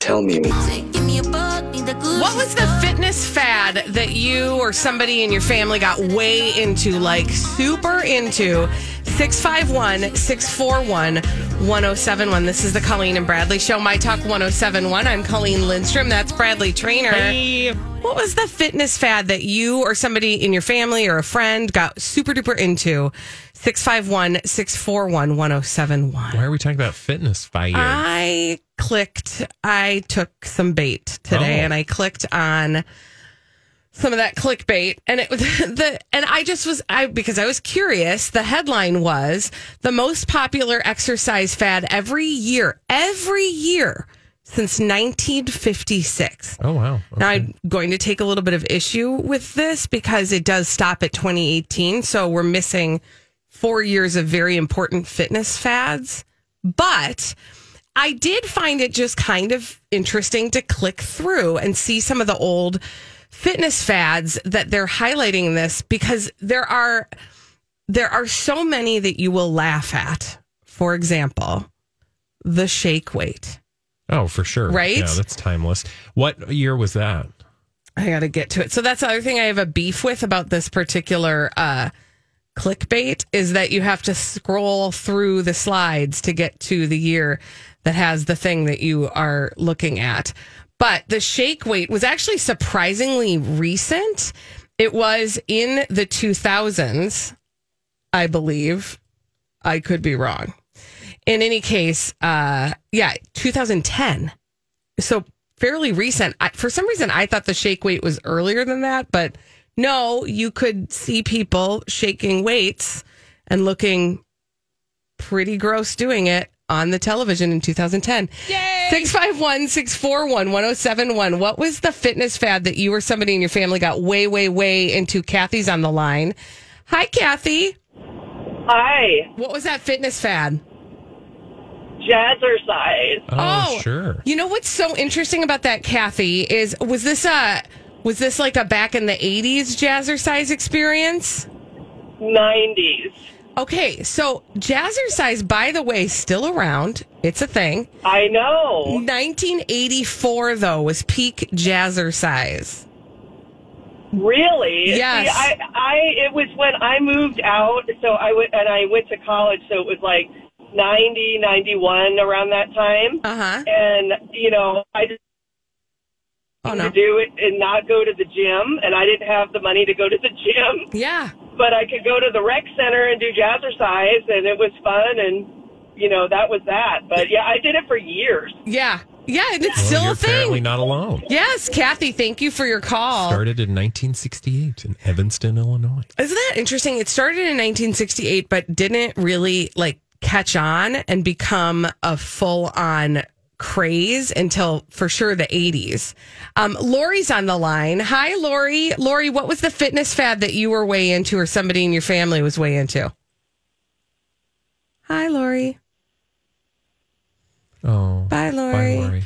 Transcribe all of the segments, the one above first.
Tell me. What was the fitness fad that you or somebody in your family got way into, like super into? 651 641 1071. This is the Colleen and Bradley Show, My Talk 1071. I'm Colleen Lindstrom. That's Bradley Traynor. What was the fitness fad that you or somebody in your family or a friend got super duper into? 651 641 1071. Why are we talking about fitness by fire? I clicked, I took some bait today Oh. and I clicked on some of that clickbait and it was the and I just was I because I was curious the headline was the most popular exercise fad every year every year since 1956 oh wow. now, I'm going to take a little bit of issue with this because it does stop at 2018. So we're missing four years of very important fitness fads. But I did find it just kind of interesting to click through and see some of the old fitness fads that they're highlighting this because there are there are so many that you will laugh at. For example, the shake weight. oh, for sure. Right? Yeah, that's timeless. What year was that? I got to get to it. So that's the other thing I have a beef with about this particular uh, clickbait is that you have to scroll through the slides to get to the year that has the thing that you are looking at. But the shake weight was actually surprisingly recent. It was in the 2000s, I believe. I could be wrong. In any case, uh, yeah, 2010 so fairly recent. I, for some reason, I thought the shake weight was earlier than that, but no, you could see people shaking weights and looking pretty gross doing it on the television in 2010. Yay! 651 641 1071. What was the fitness fad that you or somebody in your family got way, way, way into? Kathy's on the line. Hi, Kathy. Hi, What was that fitness fad? jazzercise. Oh, oh sure. You know what's so interesting about that, Kathy, is was this a was this like a back in the eighties jazzercise experience? 90s. Okay, so jazzercise, by the way, still around. It's a thing. I know. 1984 though was peak jazzercise. Really? Yes. See, I, I, it was when I moved out, so I went, and I went to college, so it was like 90, 91 around that time. Uh huh. And, you know, I just Oh to no. do it and not go to the gym, and I didn't have the money to go to the gym, Yeah. but I could go to the rec center and do jazzercise, and it was fun, and, you know, that was that. But yeah, I did it for years. Yeah. Yeah, and it's Well, still you're a thing. apparently not alone. Yes, Kathy, thank you for your call. Started in 1968 in Evanston, Illinois. Isn't that interesting? It started in 1968, but didn't really like catch on and become a full on craze until for sure the 80s. Um, Lori's on the line. Hi, Lori. Lori, what was the fitness fad that you were way into or somebody in your family was way into? Hi, Lori. Oh, Bye, Lori. Bye, Lori.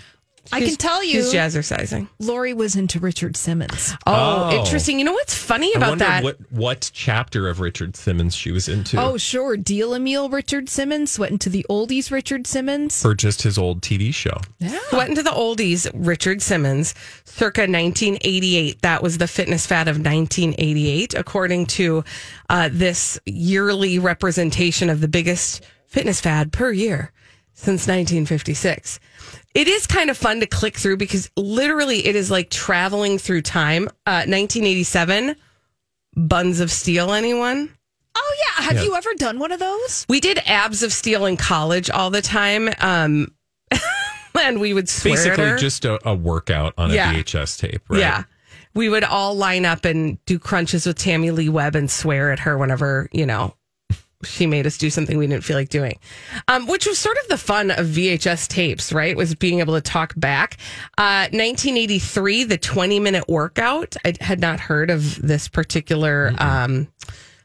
I can tell you, She's jazzercising. Lori was into Richard Simmons. Oh, Oh. interesting. You know what's funny I about wonder that? what what chapter of Richard Simmons she was into. Oh, sure. Deal Emil Richard Simmons went into the oldies Richard Simmons. for just his old TV show. Yeah. Went into the oldies, Richard Simmons, circa 1988. That was the fitness fad of 1988, according to uh, this yearly representation of the biggest fitness fad per year. Since 1956. It is kind of fun to click through because literally it is like traveling through time. Uh, 1987, Buns of Steel, anyone? Oh yeah, have Yeah. you ever done one of those? We did Abs of Steel in college all the time. Um, and we would swear at Basically, her. just a, a workout on a VHS tape, right? Yeah. We would all line up and do crunches with Tamilee Webb and swear at her whenever, you know, she made us do something we didn't feel like doing. Um, which was sort of the fun of VHS tapes, right? Was being able to talk back. Uh, 1983, the 20 minute workout. I had not heard of this particular um,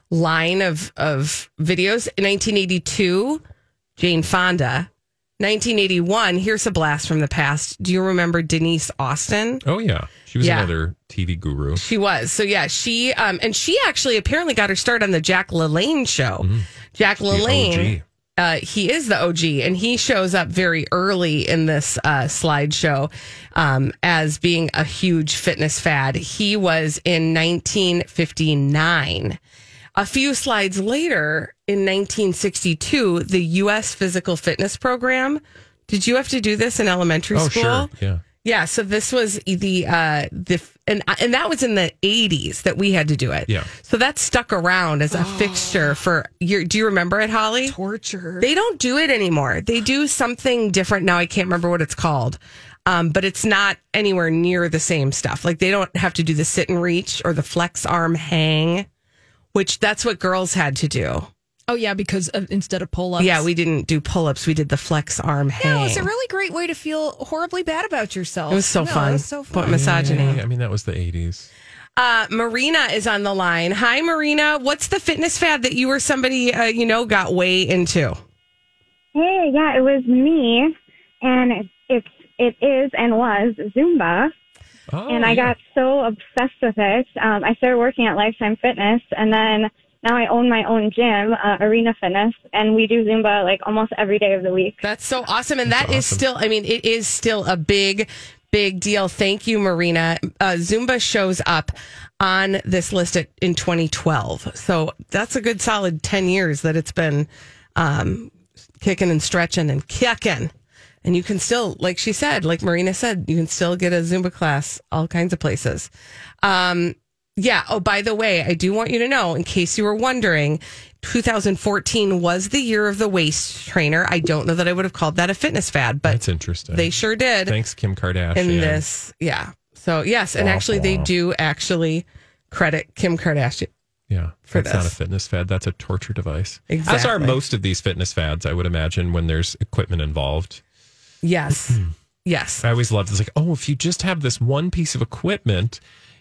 line of, of videos. In 1982, Jane Fonda. 1981, here's a blast from the past. Do you remember Denise Austin? Oh yeah, she was Yeah. another TV guru. She was. So yeah, she um and she actually apparently got her start on the Jack LaLanne show. Jack LaLanne OG. uh, he is the OG, and he shows up very early in this uh, slideshow um, as being a huge fitness fad. He was in 1959. A few slides later, in 1962, the U.S. Physical Fitness Program. Did you have to do this in elementary Oh school? sure, yeah. Yeah, so this was the uh the and and that was in the 80s that we had to do it. Yeah. So that stuck around as a fixture for your do you remember it, Holly? Torture. They don't do it anymore. They do something different now. I can't remember what it's called. Um, but it's not anywhere near the same stuff. Like they don't have to do the sit and reach or the flex arm hang, which that's what girls had to do. Oh yeah, because of, instead of pull ups. Yeah, we didn't do pull ups. We did the flex arm hang. No, it's a really great way to feel horribly bad about yourself. It was so No, fun. It was so fun. But misogyny. Yeah, I mean, that was the 80s. Uh, Marina is on the line. Hi, Marina. What's the fitness fad that you or somebody uh, you know got way into? Hey, yeah, it was me, and it's it is and was Zumba, Oh, and I yeah. got so obsessed with it. Um, I started working at Lifetime Fitness, and then now I own my own gym, uh, Arena Fitness, and we do Zumba like almost every day of the week. That's so awesome, and That's that is awesome. still. I mean, it is still a big, big deal. Thank you, Marina. Uh, Zumba shows up on this list at, in 2012, so that's a good solid 10 years that it's been um, kicking and stretching and kicking. And you can still, like she said, like Marina said, you can still get a Zumba class all kinds of places. Um, yeah. Oh, by the way, I do want you to know, in case you were wondering, 2014 was the year of the waist trainer. I don't know that I would have called that a fitness fad, but That's interesting. they sure did Thanks, Kim Kardashian. in this. Yeah. So yes, and actually they do actually credit Kim Kardashian. Yeah, for that's not a fitness fad. That's a torture device. Exactly. As are most of these fitness fads, I would imagine, when there's equipment involved. Yes. yes. I always love this. Like, oh, if you just have this one piece of equipment,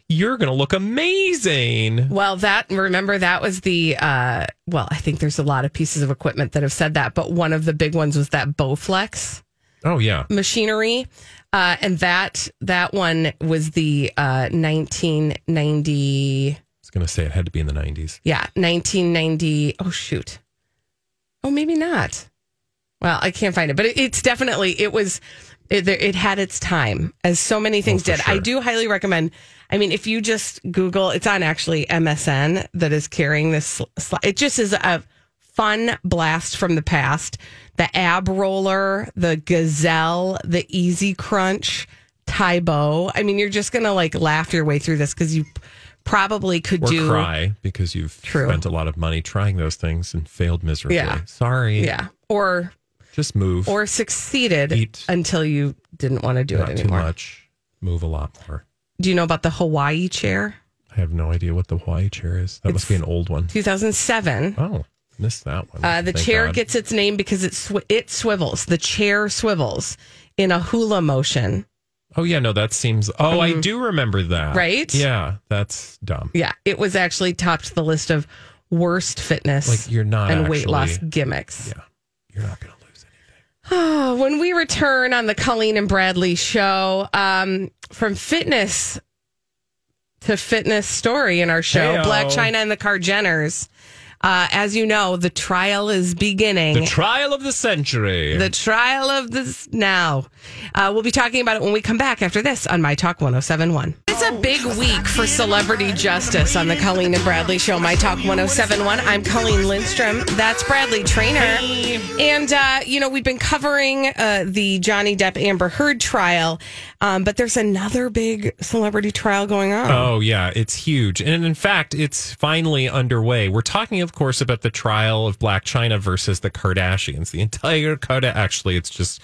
you're going to look amazing. Well, that remember that was the uh well, I think there's a lot of pieces of equipment that have said that, but one of the big ones was that Bowflex Oh, yeah. machinery. Uh and that that one was the uh 1990 I was going to say it had to be in the 90s. yeah, 1990 oh shoot. Oh, maybe not. Well, I can't find it, but it, it's definitely it was it, it had its time as so many things oh, for did. I do highly recommend. I mean, if you just Google, it's on actually MSN that is carrying this. sl- It just is a fun blast from the past. The ab roller, the gazelle, the easy crunch, Tae Bo. I mean, you're just gonna like laugh your way through this because you probably could Or do cry because you've True. spent a lot of money trying those things and failed miserably. Yeah. Sorry. yeah, or Just move. or succeeded Eat. until you didn't want to do Not it too anymore. much. Move a lot more. Do you know about the Hawaii chair? I have no idea what the Hawaii chair is. That must be an old one. 2007. Oh, missed that one. Uh, the Thank chair God. gets its name because it sw- it swivels. The chair swivels in a hula motion. Oh yeah, no, that seems. Oh, I do remember that. Mm-hmm. Right? Yeah, that's dumb. Yeah, it was actually topped the list of worst fitness Like you're not and weight loss gimmicks. Yeah, you're not going to lose anything. Oh, when we return on the Colleen and Bradley show, um, from fitness to fitness story in our show, Heyo. Blac Chyna and the Kar-Jenners. Uh, as you know, the trial is beginning. The trial of the century. The trial of this now. Uh, we'll be talking about it when we come back after this on My Talk 1071. It's a big week for celebrity justice on the Colleen and Bradley Show, My Talk 1071. I'm Colleen Lindstrom. That's Bradley Traynor. And, uh, you know, we've been covering uh, the Johnny Depp Amber Heard trial, um, but there's another big celebrity trial going on. Oh, yeah, it's huge. And in fact, it's finally underway. We're talking, of course, about the trial of Blac Chyna versus the Kardashians. The entire Karda actually, it's just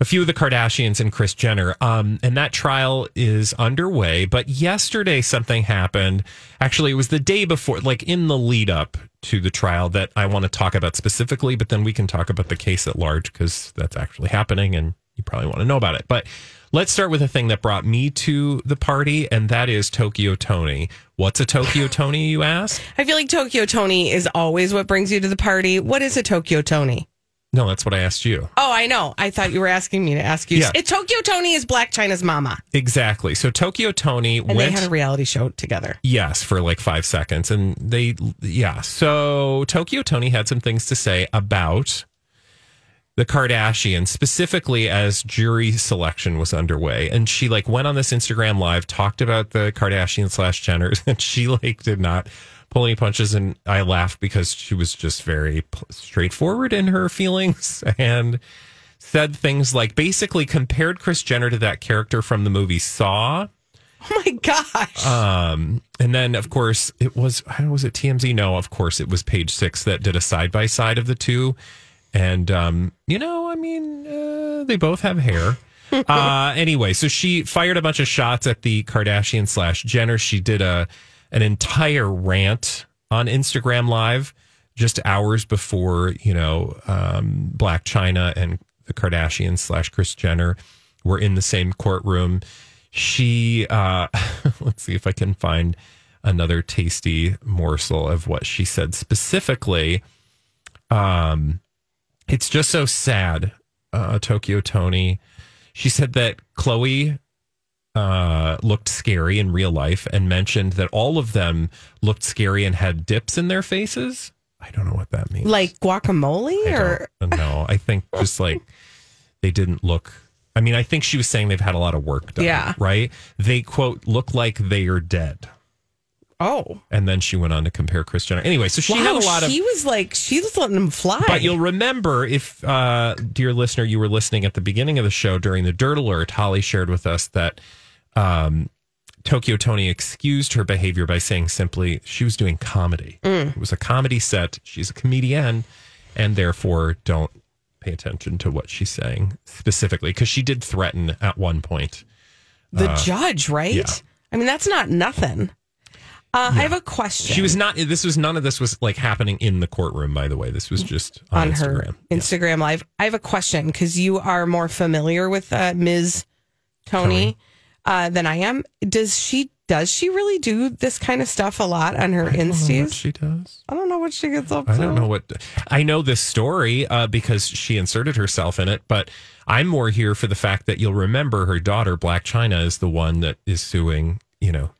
a few of the Kardashians and Kris Jenner. Um, and that trial is underway. But yesterday, something happened. Actually, it was the day before, like in the lead up to the trial that I want to talk about specifically, but then we can talk about the case at large because that's actually happening and you probably want to know about it. But let's start with a thing that brought me to the party, and that is Tokyo Toni. What's a Tokyo Toni, you ask? I feel like Tokyo Toni is always what brings you to the party. What is a Tokyo Toni? No, that's what I asked you. Oh, I know. I thought you were asking me to ask you. Yeah. It, Tokyo Toni is Blac Chyna's mama, Exactly. So Tokyo Toni and they had a reality show together. Yes, for like five seconds. And they, yeah. So Tokyo Toni had some things to say about the Kardashians, specifically as jury selection was underway. And she like went on this Instagram live, talked about the Kardashian slash Jenners, and she like did not pull any punches. And I laughed because she was just very straightforward in her feelings and said things like basically compared Kris Jenner to that character from the movie Saw. Oh my gosh. Um, and then of course it was how was it TMZ? No, of course it was Page Six that did a side by side of the two, and um, you know, I mean, uh, they both have hair. uh, anyway, so she fired a bunch of shots at the Kardashian slash Jenner. She did a an entire rant on Instagram Live just hours before you know um, Blac Chyna and the Kardashians slash Kris Jenner were in the same courtroom. She uh, let's see if I can find another tasty morsel of what she said specifically. Um, it's just so sad. Uh, Tokyo Toni, she said that Khloe uh, looked scary in real life and mentioned that all of them looked scary and had dips in their faces. I don't know what that means. like guacamole or don't. I think just like they didn't look. I mean, I think she was saying they've had a lot of work done. Yeah. Right. They quote look like they are dead. oh And then she went on to compare Kris Jenner. Anyway, so she wow, had a lot of. she was like she was letting them fly. But you'll remember if, uh, dear listener, you were listening at the beginning of the show during the Dirt Alert, Holly shared with us that um, Tokyo Toni excused her behavior by saying simply she was doing comedy. It was a comedy set. She's a comedian, and therefore don't pay attention to what she's saying specifically because she did threaten at one point. the judge, right? yeah. I mean, that's not nothing. Uh, I have a question. She was not. This was none of this was like happening in the courtroom. By the way, this was just on, on Instagram. her Yeah. Instagram live. I have a question because you are more familiar with uh, Ms. Toni, Uh, than I am. Does she? Does she really do this kind of stuff a lot on her I don't know what instas? she does. I don't know what she gets up to. I don't know what I know this story uh, because she inserted herself in it, but I'm more here for the fact that you'll remember her daughter, Blac Chyna, is the one that is suing. You know,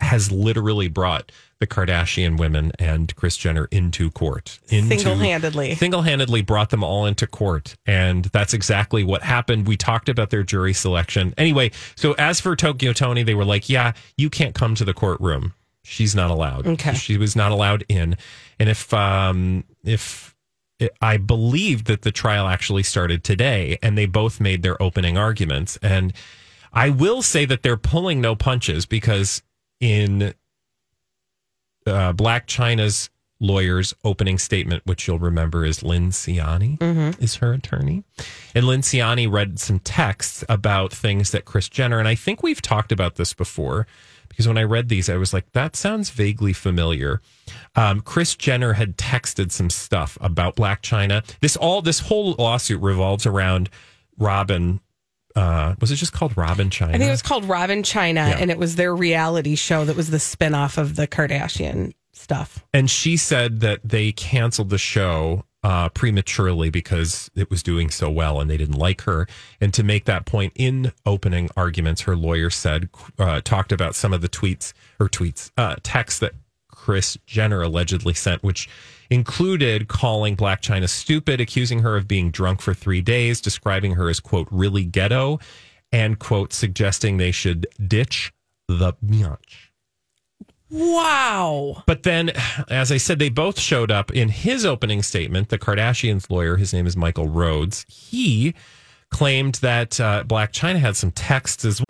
has literally brought the Kardashian women and Kris Jenner into court. Into, Single-handedly. Single-handedly brought them all into court, and that's exactly what happened. We talked about their jury selection. Anyway, so as for Tokyo Toni, they were like, "Yeah, you can't come to the courtroom. She's not allowed. Okay. she was not allowed in." And if um if I believe that the trial actually started today, and they both made their opening arguments. And I will say that they're pulling no punches because in uh, Blac Chyna's lawyer's opening statement, which you'll remember is Lynne Ciani, is her attorney. And Lynne Ciani read some texts about things that Kris Jenner, and I think we've talked about this before because when I read these, I was like, that sounds vaguely familiar. Um, Kris Jenner had texted some stuff about Blac Chyna. This all this whole lawsuit revolves around Robin. Uh, was it just called Rob & Chyna? I think it was called Rob & Chyna, Yeah. and it was their reality show that was the spinoff of the Kardashian stuff. and she said that they canceled the show uh, prematurely because it was doing so well and they didn't like her. And to make that point in opening arguments, her lawyer said, uh, talked about some of the tweets or tweets, uh, texts that Kris Jenner allegedly sent, which included calling Blac Chyna stupid, accusing her of being drunk for three days, describing her as, quote, really ghetto, and, quote, suggesting they should ditch the biatch. Wow. But then, as I said, they both showed up in his opening statement. The Kardashians' lawyer, his name is Michael Rhodes, he claimed that uh, Blac Chyna had some texts as well.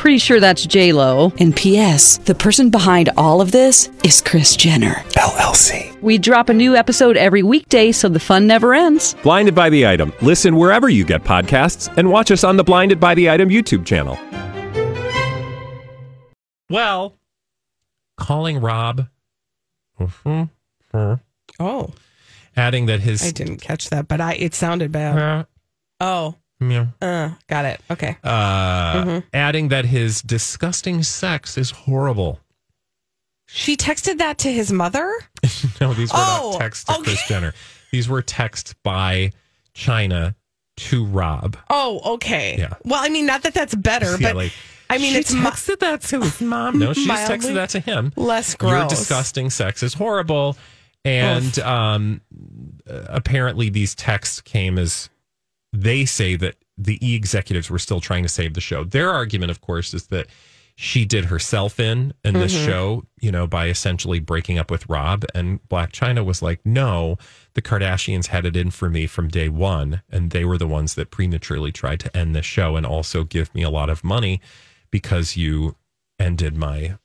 Pretty sure that's J Lo. And P.S. The person behind all of this is Kris Jenner LLC. We drop a new episode every weekday, so the fun never ends. Blinded by the item. Listen wherever you get podcasts, and watch us on the Blinded by the Item YouTube channel. Well, calling Rob, mhm, her, Oh, adding that his I didn't catch that, but I it sounded bad. Oh, Yeah. uh, got it. Okay. Uh, Mhm. adding that his disgusting sex is horrible. She texted that to his mother. No, these were Oh, not texts to okay. Kris Jenner. These were texts by Chyna to Rob. Oh, okay. Yeah. Well, I mean, not that that's better, Yeah, but like, I mean, she it's texted that to his mom. No, she texted that to him. less gross. Your disgusting sex is horrible. And um, uh, apparently, these texts came as they say that the e executives were still trying to save the show. Their argument, of course, is that she did herself in in this Mhm. show, you know, by essentially breaking up with Rob. And Blac Chyna was like, no, the Kardashians had it in for me from day one. And they were the ones that prematurely tried to end the show and also give me a lot of money because you ended my,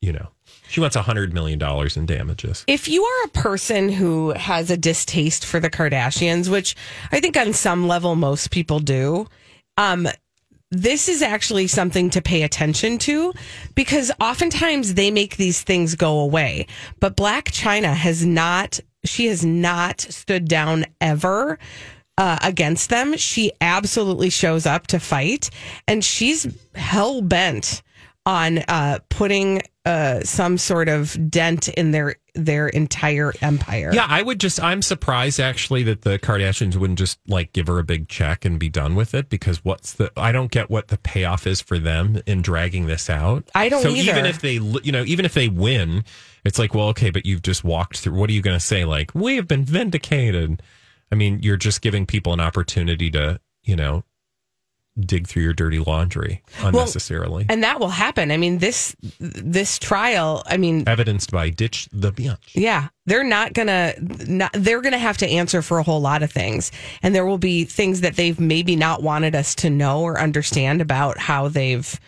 you know, she wants a $100 million in damages. If you are a person who has a distaste for the Kardashians, which I think on some level most people do, um, this is actually something to pay attention to because oftentimes they make these things go away. But Blac Chyna has not, she has not stood down ever. Uh, against them, she absolutely shows up to fight, and she's hell bent on uh, putting uh, some sort of dent in their their entire empire. Yeah, I would just, I'm surprised actually that the Kardashians wouldn't just like give her a big check and be done with it because what's the, I don't get what the payoff is for them in dragging this out. I don't So either. even if they, you know, even if they win, it's like, well, okay, but you've just walked through, what are you going to say? Like, we have been vindicated. I mean, you're just giving people an opportunity to, you know, dig through your dirty laundry unnecessarily. and that will happen. I mean this this trial. I mean, Evidenced by Ditch the Biatch. yeah, they're not gonna. Not, they're gonna have to answer for a whole lot of things, and there will be things that they've maybe not wanted us to know or understand about how they've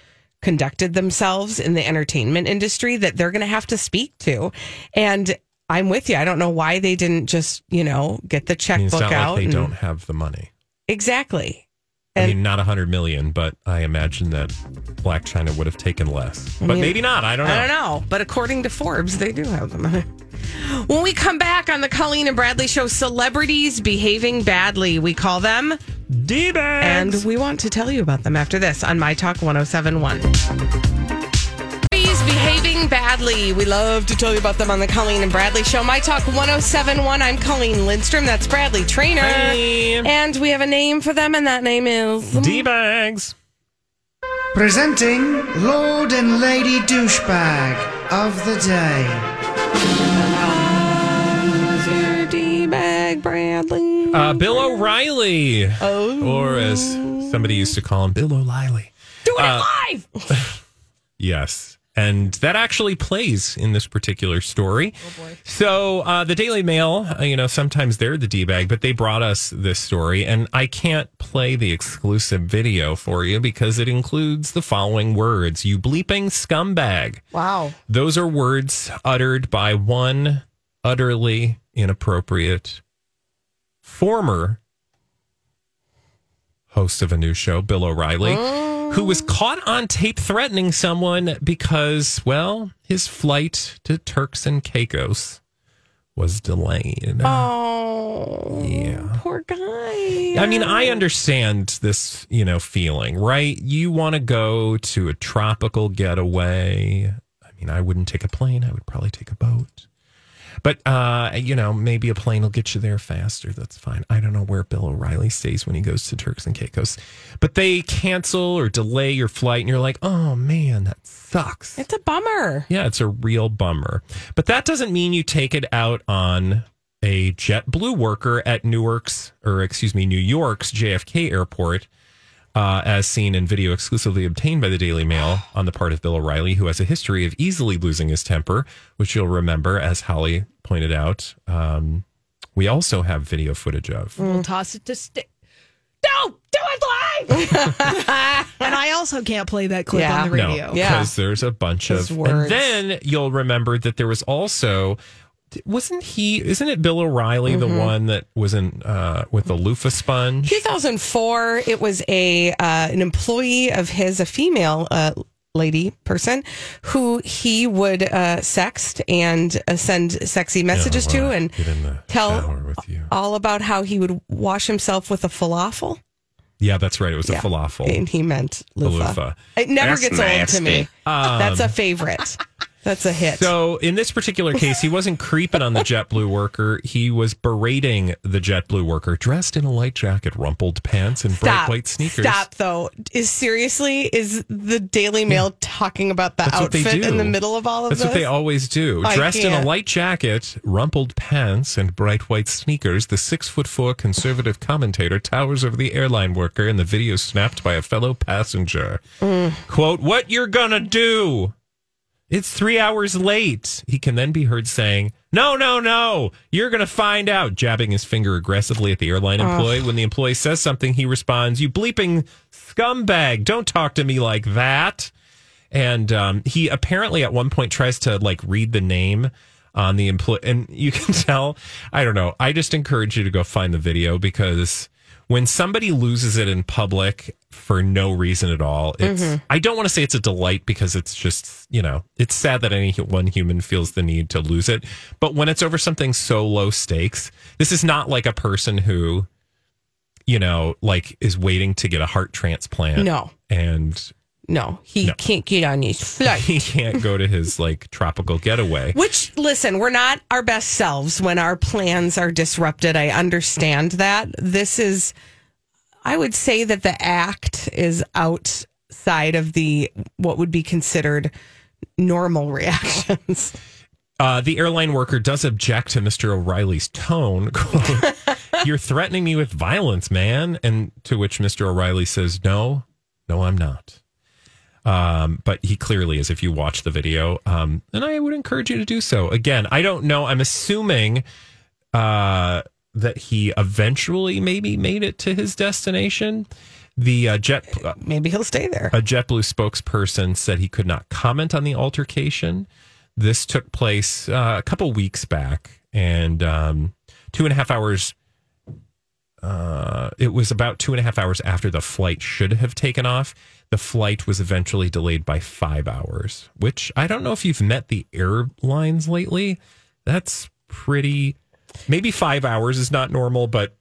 conducted themselves in the entertainment industry that they're gonna have to speak to, and. I'm with you. I don't know why they didn't just, you know, get the I mean, checkbook out. like they and- don't have the money. exactly. I mean, not a hundred million, but I imagine that Blac Chyna would have taken less. But mean, maybe not. I don't know. I don't know. But according to Forbes, they do have the money. When we come back on the Colleen and Bradley show, celebrities behaving badly, we call them D bags. And we want to tell you about them after this on My Talk 1071. Celebrities behaving badly. We love to tell you about them on the Colleen and Bradley show. My Talk 1071. I'm Colleen Lindstrom. That's Bradley Traynor. Hey. And we have a name for them, and that name is. D bags. Presenting Lord and Lady Douchebag of the Day. Your D-bag, Bradley. Uh, Bill O'Reilly. Oh. Or as somebody used to call him, Bill O'Reilly. Doing Uh, it live! Yes. And that actually plays in this particular story. Oh boy. So uh, the Daily Mail, uh, you know, sometimes they're the D bag, but they brought us this story, and I can't play the exclusive video for you because it includes the following words: "You bleeping scumbag." Wow. Those are words uttered by one utterly inappropriate former host of a new show, Bill O'Reilly, who was caught on tape threatening someone because, well, his flight to Turks and Caicos was delayed. Oh. Yeah. Poor guy. I mean, I understand this, you know, feeling, right? You want to go to a tropical getaway. I mean, I wouldn't take a plane. I would probably take a boat. But uh, you know, maybe a plane will get you there faster. That's fine. I don't know where Bill O'Reilly stays when he goes to Turks and Caicos, but they cancel or delay your flight, and you're like, oh man, that sucks. It's a bummer. Yeah, it's a real bummer. But that doesn't mean you take it out on a JetBlue worker at Newark's, or excuse me, New York's JFK airport, uh, as seen in video exclusively obtained by the Daily Mail on the part of Bill O'Reilly, who has a history of easily losing his temper, which you'll remember, as Holly pointed out. Um, we also have video footage of. We'll toss it to stick. No, do it live. and I also can't play that clip on the radio. No, because there's a bunch His of. words. And then you'll remember that there was also. Wasn't he? Isn't it Bill O'Reilly, the Mhm. one that was in uh, with the loofah sponge? 2004, it was a uh, an employee of his, a female uh, lady person, who he would uh, sext and uh, send sexy messages to, and tell all about how he would wash himself with a falafel. Yeah, that's right. It was Yeah. a falafel. And he meant The loofah. loofah. It never That's gets old to me. Um, That's a favorite. That's a hit. So in this particular case, he wasn't creeping on the JetBlue worker. He was berating the JetBlue worker, dressed in a light jacket, rumpled pants, and bright Stop. white sneakers. Stop though. Is seriously is the Daily Mail talking about the That's outfit in the middle of all of That's this? what they always do. I Dressed in a light jacket, rumpled pants, and bright white sneakers, the six foot four conservative commentator towers over the airline worker in the video snapped by a fellow passenger. Mm. Quote, What you're gonna do? It's three hours late. He can then be heard saying, No, no, no, you're going to find out, jabbing his finger aggressively at the airline Ugh. employee. When the employee says something, he responds, You bleeping scumbag, don't talk to me like that. And um, he apparently at one point tries to like read the name on the employee. And you can tell, I don't know. I just encourage you to go find the video because when somebody loses it in public for no reason at all, it's, Mhm. I don't want to say it's a delight because it's just, you know, it's sad that any one human feels the need to lose it. But when it's over something so low stakes, this is not like a person who, you know, like is waiting to get a heart transplant. No. And no, he No. can't get on his flight. he can't go to his like tropical getaway. Which, listen, we're not our best selves when our plans are disrupted. I understand that. This is, I would say that the act is outside of the what would be considered normal reactions. Uh, the airline worker does object to Mr. O'Reilly's tone. You're threatening me with violence, man. And to which Mr. O'Reilly says, No, no, I'm not. Um, but he clearly is if you watch the video. Um, and I would encourage you to do so. Again, I don't know. I'm assuming uh, that he eventually maybe made it to his destination. The uh, jet maybe he'll stay there. A JetBlue spokesperson said he could not comment on the altercation. This took place uh, a couple weeks back, and um, two and a half hours. Uh, it was about two and a half hours after the flight should have taken off. The flight was eventually delayed by five hours, which I don't know if you've met the airlines lately. That's pretty. Maybe five hours is not normal, but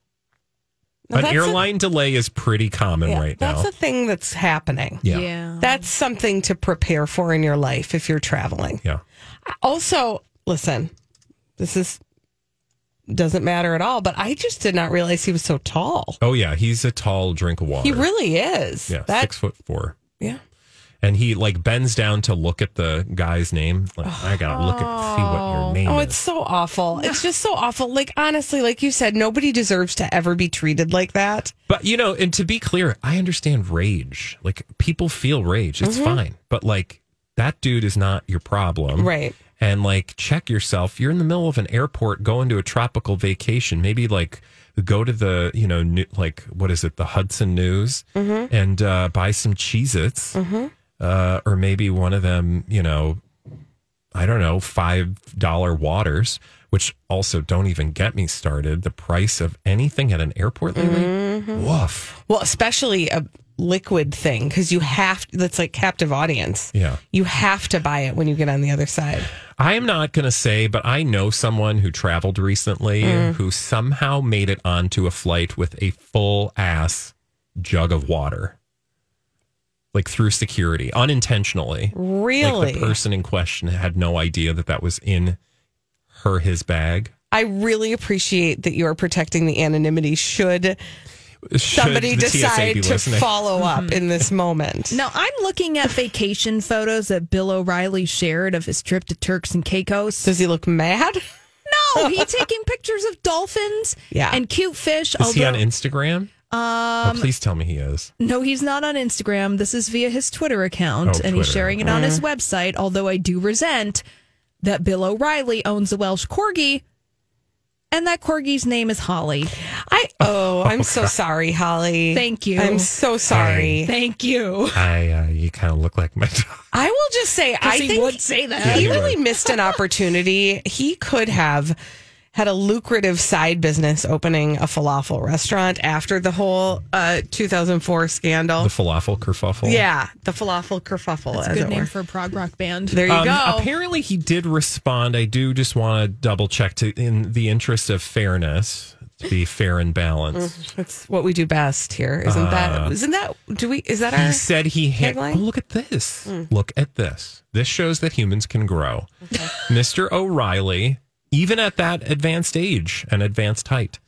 No, an that's a- airline delay is pretty common Yeah, right now. that's now. a thing that's happening. Yeah. Yeah. That's something to prepare for in your life if you're traveling. Yeah. Also, listen, this is doesn't matter at all, but I just did not realize he was so tall. Oh yeah, he's a tall drink of water. He really is. yeah, That- six foot four. Yeah. And he like bends down to look at the guy's name. Like I gotta look at see what your name is. Oh, is. it's so awful. It's just so awful. Like honestly, like you said, nobody deserves to ever be treated like that. But you know, and to be clear, I understand rage. Like people feel rage. It's Mhm. fine. But like that dude is not your problem. Right. And like check yourself. You're in the middle of an airport going to a tropical vacation. Maybe like go to the, you know, new, like what is it, the Hudson News Mhm. and uh, buy some Cheez Its. Uh, or maybe one of them, you know, I don't know, five dollar waters, which also don't even get me started. The price of anything at an airport lately. Mhm. Woof. Well, especially a liquid thing because you have that's like captive audience. Yeah. You have to buy it when you get on the other side. I am not going to say, but I know someone who traveled recently Mm. who somehow made it onto a flight with a full ass jug of water. Like through security, unintentionally. Like Really? the person in question had no idea that that was in her his bag. I really appreciate that you are protecting the anonymity should, Should somebody decide to follow up mm-hmm. in this moment. Now I'm looking at vacation photos that Bill O'Reilly shared of his trip to Turks and Caicos. Does he look mad? No, he's taking pictures of dolphins Yeah. and cute fish. Is he on Instagram? Um, oh, please tell me he is. No, he's not on Instagram. This is via his Twitter account, Oh, and he's sharing it on his website. Although I do resent that Bill O'Reilly owns a Welsh corgi, and that corgi's name is Holly. I oh, I'm so sorry, Holly. Thank you. I'm so sorry. Thank you. I uh, you kind of look like my dog. I will just say, I he think would say that. Yeah, he he really would. missed an opportunity. He could have had a lucrative side business opening a falafel restaurant after the whole uh, 2004 scandal. The falafel kerfuffle. yeah, the falafel kerfuffle. That's a good name were. for a prog rock band. There you Um, go. Apparently, he did respond. I do just want to double check to, in the interest of fairness, to be fair and balanced. That's what we do best here, isn't that? Isn't that? Do we? Is that our? He said he had. Oh, look at this. Look at this. This shows that humans can grow. Mr. O'Reilly, even at that advanced age and advanced height,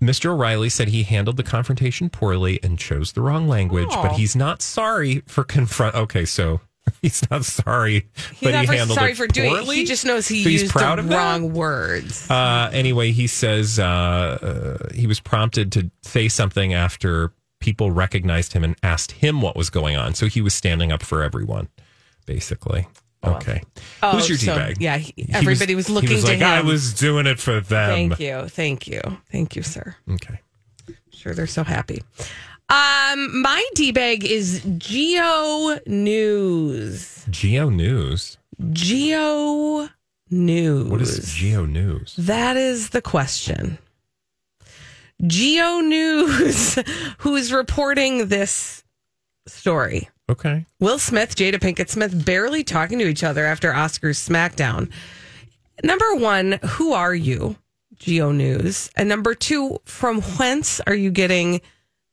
Mr. O'Reilly said he handled the confrontation poorly and chose the wrong language, but he's not sorry for confront. Okay, so he's not sorry, He's but not he handled sorry it for doing it. poorly. He just knows he So used proud the that? wrong words. Uh, anyway, he says uh, uh, he was prompted to say something after people recognized him and asked him what was going on. So he was standing up for everyone, basically. Okay. Oh, Who's your so, teabag? yeah, he- He everybody was looking he was to like, I was doing it for them. Thank you, thank you, thank you, sir. Okay. Sure, they're so happy. Um, my d bag is Geo News. Geo News. Geo News. What is Geo News? That is the question. Geo News, who is reporting this story. Okay. Will Smith, Jada Pinkett Smith, barely talking to each other after Oscars SmackDown. Number one, who are you, Geo News? And number two, from whence are you getting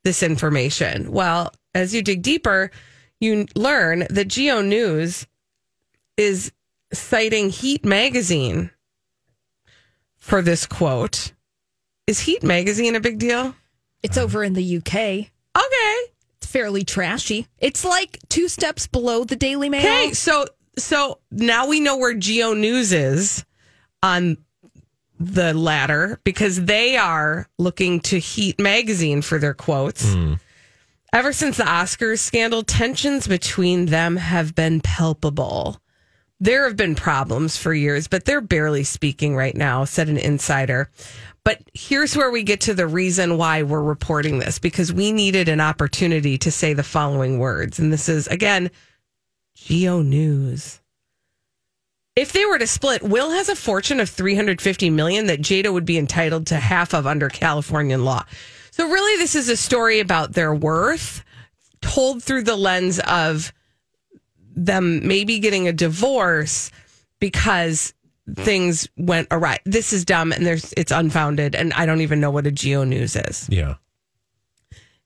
this information? Well, as you dig deeper, you learn that Geo News is citing Heat Magazine for this quote. Is Heat Magazine a big deal? It's over in the UK. Okay. It's fairly trashy. It's like two steps below the Daily Mail. Okay, so so now we know where Geo News is on the ladder because they are looking to Heat magazine for their quotes. Hmm. Ever since the Oscars scandal, tensions between them have been palpable. There have been problems for years, but they're barely speaking right now, said an insider. But here's where we get to the reason why we're reporting this because we needed an opportunity to say the following words. And this is, again, Geo News. If they were to split, Will has a fortune of 350 million that Jada would be entitled to half of under Californian law. So really this is a story about their worth told through the lens of them maybe getting a divorce because Mm. things went awry. This is dumb and there's it's unfounded and I don't even know what a Geo News is. Yeah.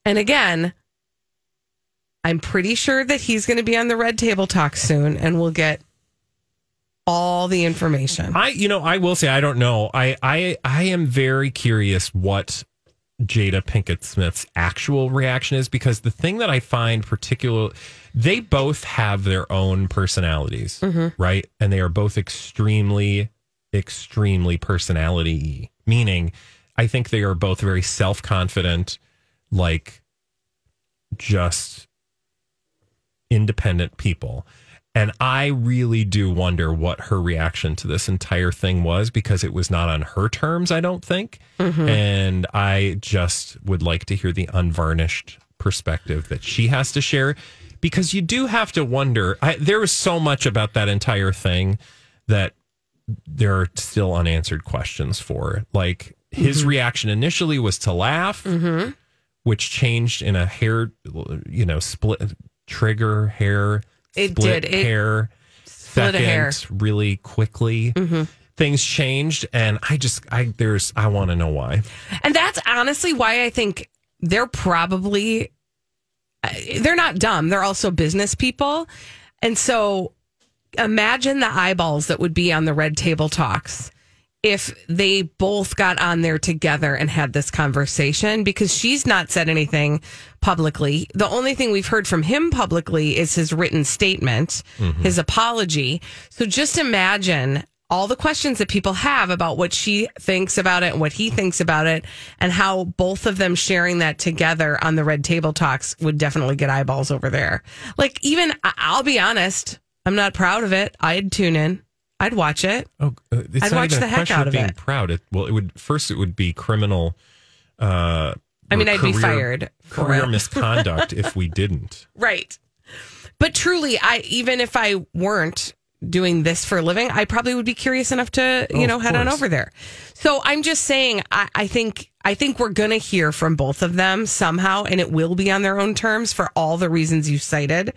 And again, I'm pretty sure that he's going to be on the Red Table Talk soon and we'll get all the information. I, you know, I will say I don't know. I, I, I am very curious what Jada Pinkett Smith's actual reaction is because the thing that I find particular, they both have their own personalities, mm-hmm. right? And they are both extremely, extremely personality. Meaning, I think they are both very self confident, like just independent people. And I really do wonder what her reaction to this entire thing was because it was not on her terms, I don't think. Mm-hmm. And I just would like to hear the unvarnished perspective that she has to share because you do have to wonder. I, there was so much about that entire thing that there are still unanswered questions for. Like his mm-hmm. reaction initially was to laugh, mm-hmm. which changed in a hair, you know, split trigger hair. It split did. It hair. split a second, hair. really quickly. Things changed, and I just, I there's, I want to know why. And that's honestly why I think they're probably uh, they're not dumb. They're also business people. And so imagine the eyeballs that would be on the red table talks if they both got on there together and had this conversation because she's not said anything publicly. The only thing we've heard from him publicly is his written statement, mm-hmm. his apology. So just imagine all the questions that people have about what she thinks about it and what he thinks about it and how both of them sharing that together on the red table talks would definitely get eyeballs over there. Like even I'll be honest, I'm not proud of it. I'd tune in. I'd watch it. Oh, uh, it's I'd not watch even the a heck question out of of being it. proud. It, well, it would first it would be criminal. Uh, I mean, or I'd be fired for Career it. misconduct if we didn't. Right. But truly, I even if I weren't doing this for a living, I probably would be curious enough to, you Oh, know, of head on course. over there. So I'm just saying I, I think I think we're gonna hear from both of them somehow, and it will be on their own terms for all the reasons you cited.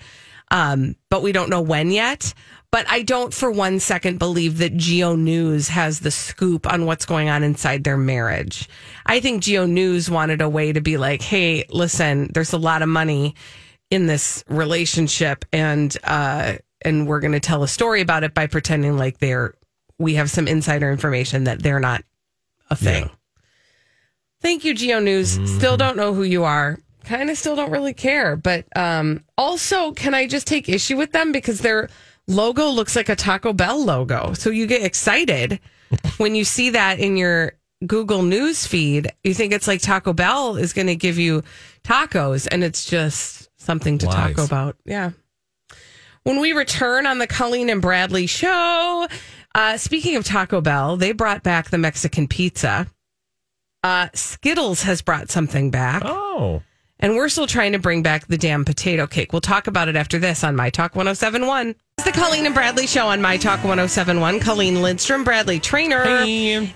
Um, but we don't know when yet. But I don't for one second believe that Geo News has the scoop on what's going on inside their marriage. I think Geo News wanted a way to be like, hey, listen, there's a lot of money in this relationship and uh and we're going to tell a story about it by pretending like they're we have some insider information that they're not a thing. Thank you Geo News. Still don't know who you are. Kind of still don't really care, but um also can I just take issue with them because their logo looks like a Taco Bell logo. So you get excited when you see that in your Google News feed. You think it's like Taco Bell is going to give you tacos and it's just something to Lies. talk about. Yeah. When we return on the Colleen and Bradley show, uh, speaking of Taco Bell, they brought back the Mexican pizza. Uh, Skittles has brought something back. Oh. And we're still trying to bring back the damn potato cake. We'll talk about it after this on My Talk 1071. The Colleen and Bradley show on My Talk 1071. Colleen Lindstrom, Bradley Traynor.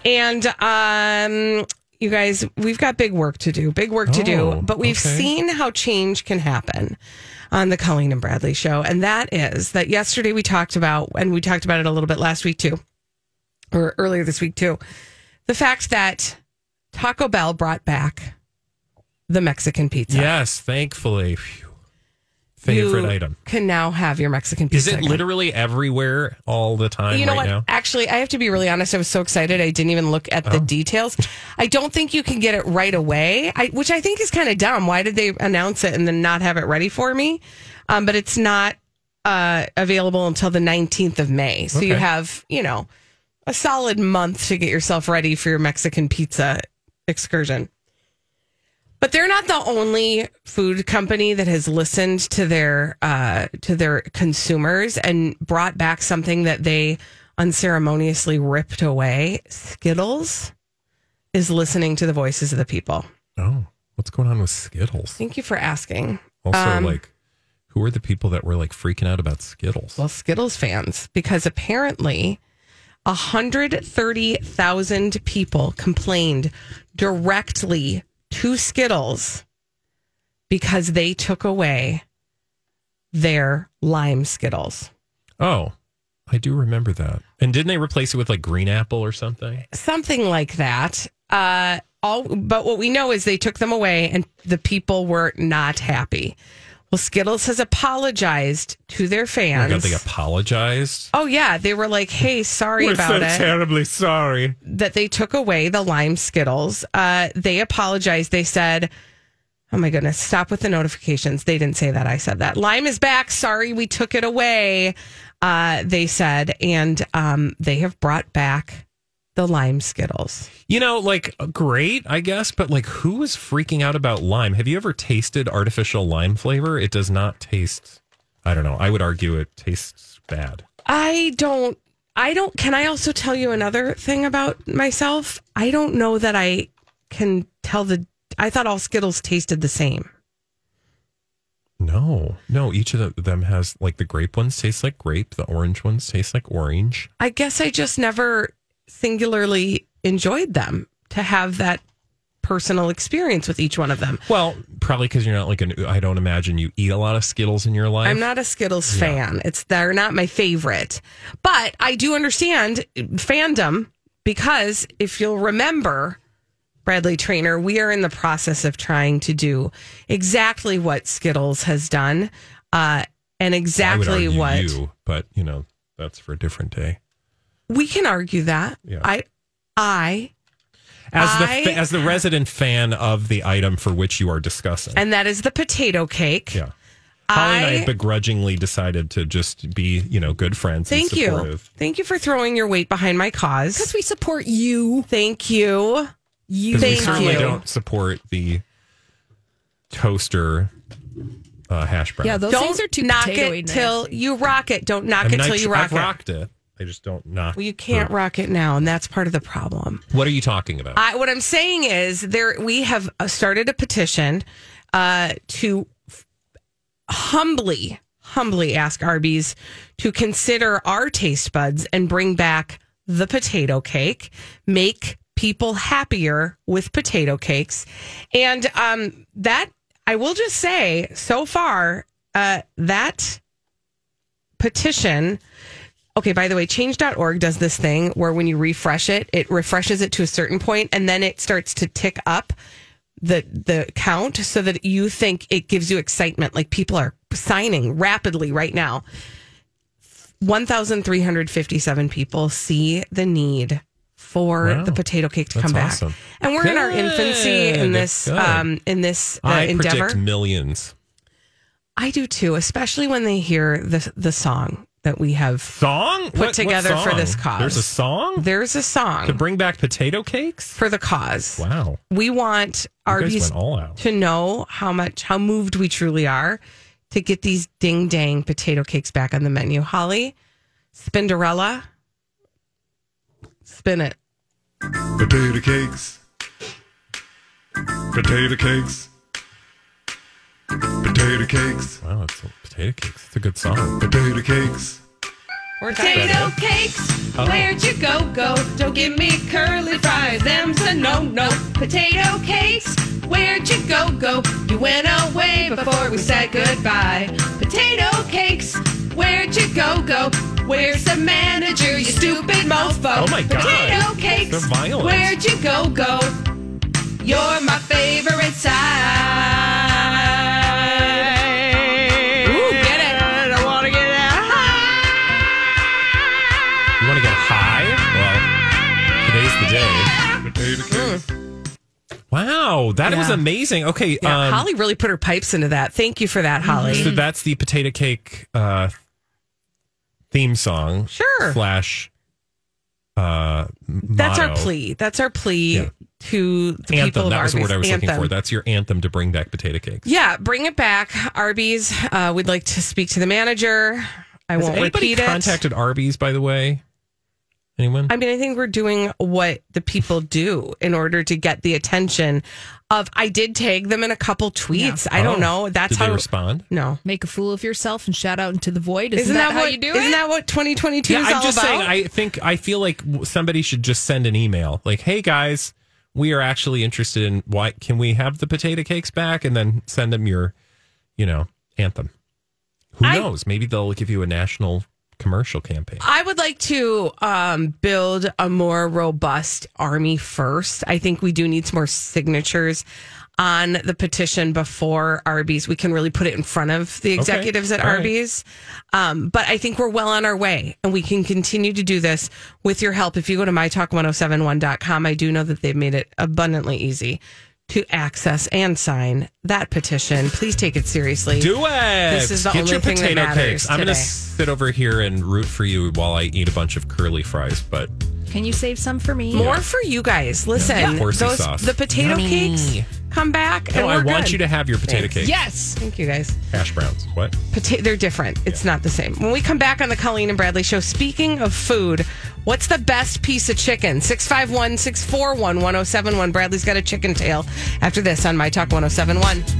And um you guys, we've got big work to do. Big work to do. Oh, But we've okay. seen how change can happen on the Colleen and Bradley show. And that is that yesterday we talked about, and we talked about it a little bit last week too, or earlier this week too, the fact that Taco Bell brought back the Mexican pizza. Yes, thankfully. Phew. Favorite You item. Can now have your Mexican pizza. Is it again. literally everywhere all the time You know right what? now? Actually, I have to be really honest. I was so excited. I didn't even look at the Oh. details. I don't think you can get it right away, I, which I think is kind of dumb. Why did they announce it and then not have it ready for me? Um, but it's not uh, available until the 19th of May. So you have, you know, a solid month to get yourself ready for your Mexican pizza excursion. But they're not the only food company that has listened to their uh, to their consumers and brought back something that they unceremoniously ripped away. Skittles is listening to the voices of the people. Oh, what's going on with Skittles? Thank you for asking. Also, Um, like, who are the people that were like freaking out about Skittles? Well, Skittles fans, because apparently 130,000 people complained directly to Skittles because they took away their lime Skittles. Oh, I do remember that. And didn't they replace it with like green apple or something? Something like that. Uh, all, but what we know is they took them away and the people were not happy. Well, Skittles has apologized to their Oh fans. God, they apologized. oh, yeah. They were like, hey, sorry We're about so it. terribly sorry. that they took away the lime Skittles. Uh, they apologized. They said, "Oh my goodness, stop with the notifications." They didn't say that. I said that. Lime is back. Sorry, we took it away. Uh, they said, and um, they have brought back the lime Skittles. You know, like great, I guess, but like who is freaking out about lime? Have you ever tasted artificial lime flavor? It does not taste I don't know. I would argue it tastes bad. I don't. I don't. Can I also tell you another thing about myself? I don't know that I can tell the. I thought all Skittles tasted the same. No. No, each of them has like the grape ones taste like grape, the orange ones taste like orange. I guess I just never singularly enjoyed them to have that personal experience with each one of them. Well, probably because you're not like an. I don't imagine you eat a lot of Skittles in your life. I'm not a Skittles fan. It's they're not my favorite. But I do understand fandom because if you'll remember Bradley Traynor, we are in the process of trying to do exactly what Skittles has done. Uh and exactly what you, but you know that's for a different day. We can argue that. Yeah. I I, As the I- fa- as the resident fan of the item for which you are discussing. and that is the potato cake. yeah. Holly and I- I begrudgingly decided to just be, you know, good friends. Thank and you. Thank you for throwing your weight behind my cause. Because we support you. Thank you. You. Because we certainly you. don't support the toaster uh, hash brown. Yeah, those Don't things are too knock potatoey it till you rock it. Don't knock I mean, it till I, you rock I've it. rocked it. I just don't knock. Well, you can't through. rock it now, and that's part of the problem. What are you talking about? I, what I'm saying is, there we have uh, started a petition uh, to f- humbly, humbly ask Arby's to consider our taste buds and bring back the potato cake, make people happier with potato cakes, and um, that I will just say, so far, uh, that petition. Okay, by the way, change.org does this thing where when you refresh it, it refreshes it to a certain point and then it starts to tick up the the count so that you think it gives you excitement like people are signing rapidly right now. 1357 people see the need for Wow. the potato cake to That's come back. awesome. And we're in our infancy in this um in this uh, I endeavor. predict millions. I do too, especially when they hear the the song that we have Song put What- what together for this cause. There's a song There's a song to bring back potato cakes. for the cause. Wow, We want you guys Arby's all out. to know how much how moved we truly are to get these ding dang potato cakes back on the menu. Holly, Spinderella, spin it. Potato cakes. Potato cakes. Potato cakes. Wow, it's potato cakes. It's a good song. Potato cakes. Potato cakes, Oh. where'd you go, go? Don't give me curly fries, them's a no, no. Potato cakes, where'd you go, go? You went away before we said goodbye. Potato cakes, where'd you go, go? Where's the manager, you stupid mofo? Oh my God. Potato cakes, They're violent. where'd you go, go? You're my favorite side. Well, today's the day. Potato cakes. Wow, that was amazing. Okay, Yeah, um, Holly really put her pipes into that. Thank you for that, Holly. so that's the potato cake uh, theme song. Sure. Slash. Uh, That's our motto. plea. That's our plea Yeah. to the people Anthem. of That was the word I was looking Anthem. for. That's your anthem to bring back potato cakes. Yeah, bring it back, Arby's. Uh, we'd like to speak to the manager. I Has won't anybody repeat it. contacted Arby's, by the way? Anyone? I mean, I think we're doing what the people do in order to get the attention of. I did tag them in a couple tweets. I don't Oh. know. That's Did how. they respond? No. Make a fool of yourself and shout out into the void. Isn't, Isn't that, that, how what you do Isn't it? that what 2022 Yeah, is I'm all just about? saying. I think I feel like somebody should just send an email, like, "Hey guys, we are actually interested in why can we have the potato cakes back?" And then send them your, you know, anthem. Who I- knows? Maybe they'll give you a national commercial campaign. I would like to um, build a more robust army first. I think we do need some more signatures on the petition before Arby's. We can really put it in front of the executives at All right. Arby's. Um, but I think we're well on our way and we can continue to do this with your help. If you go to mytalk1071.com, I do know that they've made it abundantly easy to access and sign that petition. Please take it seriously. Do it. This is the Get only your thing that matters cakes. I'm going to today. sit over here and root for you while I eat a bunch of curly fries. But Can you save some for me? More for you guys. Listen, Yeah. Horsey those sauce. the potato Yummy. cakes come back. no, and oh, I we're want good. you to have your potato Thanks. cakes. Yes. Thank you guys. Hash browns. What? Pota- they're different. It's not the same. When we come back on the Colleen and Bradley show, speaking of food, what's the best piece of chicken? 651 641 1071. Bradley's got a chicken tail after this on My Talk 1071.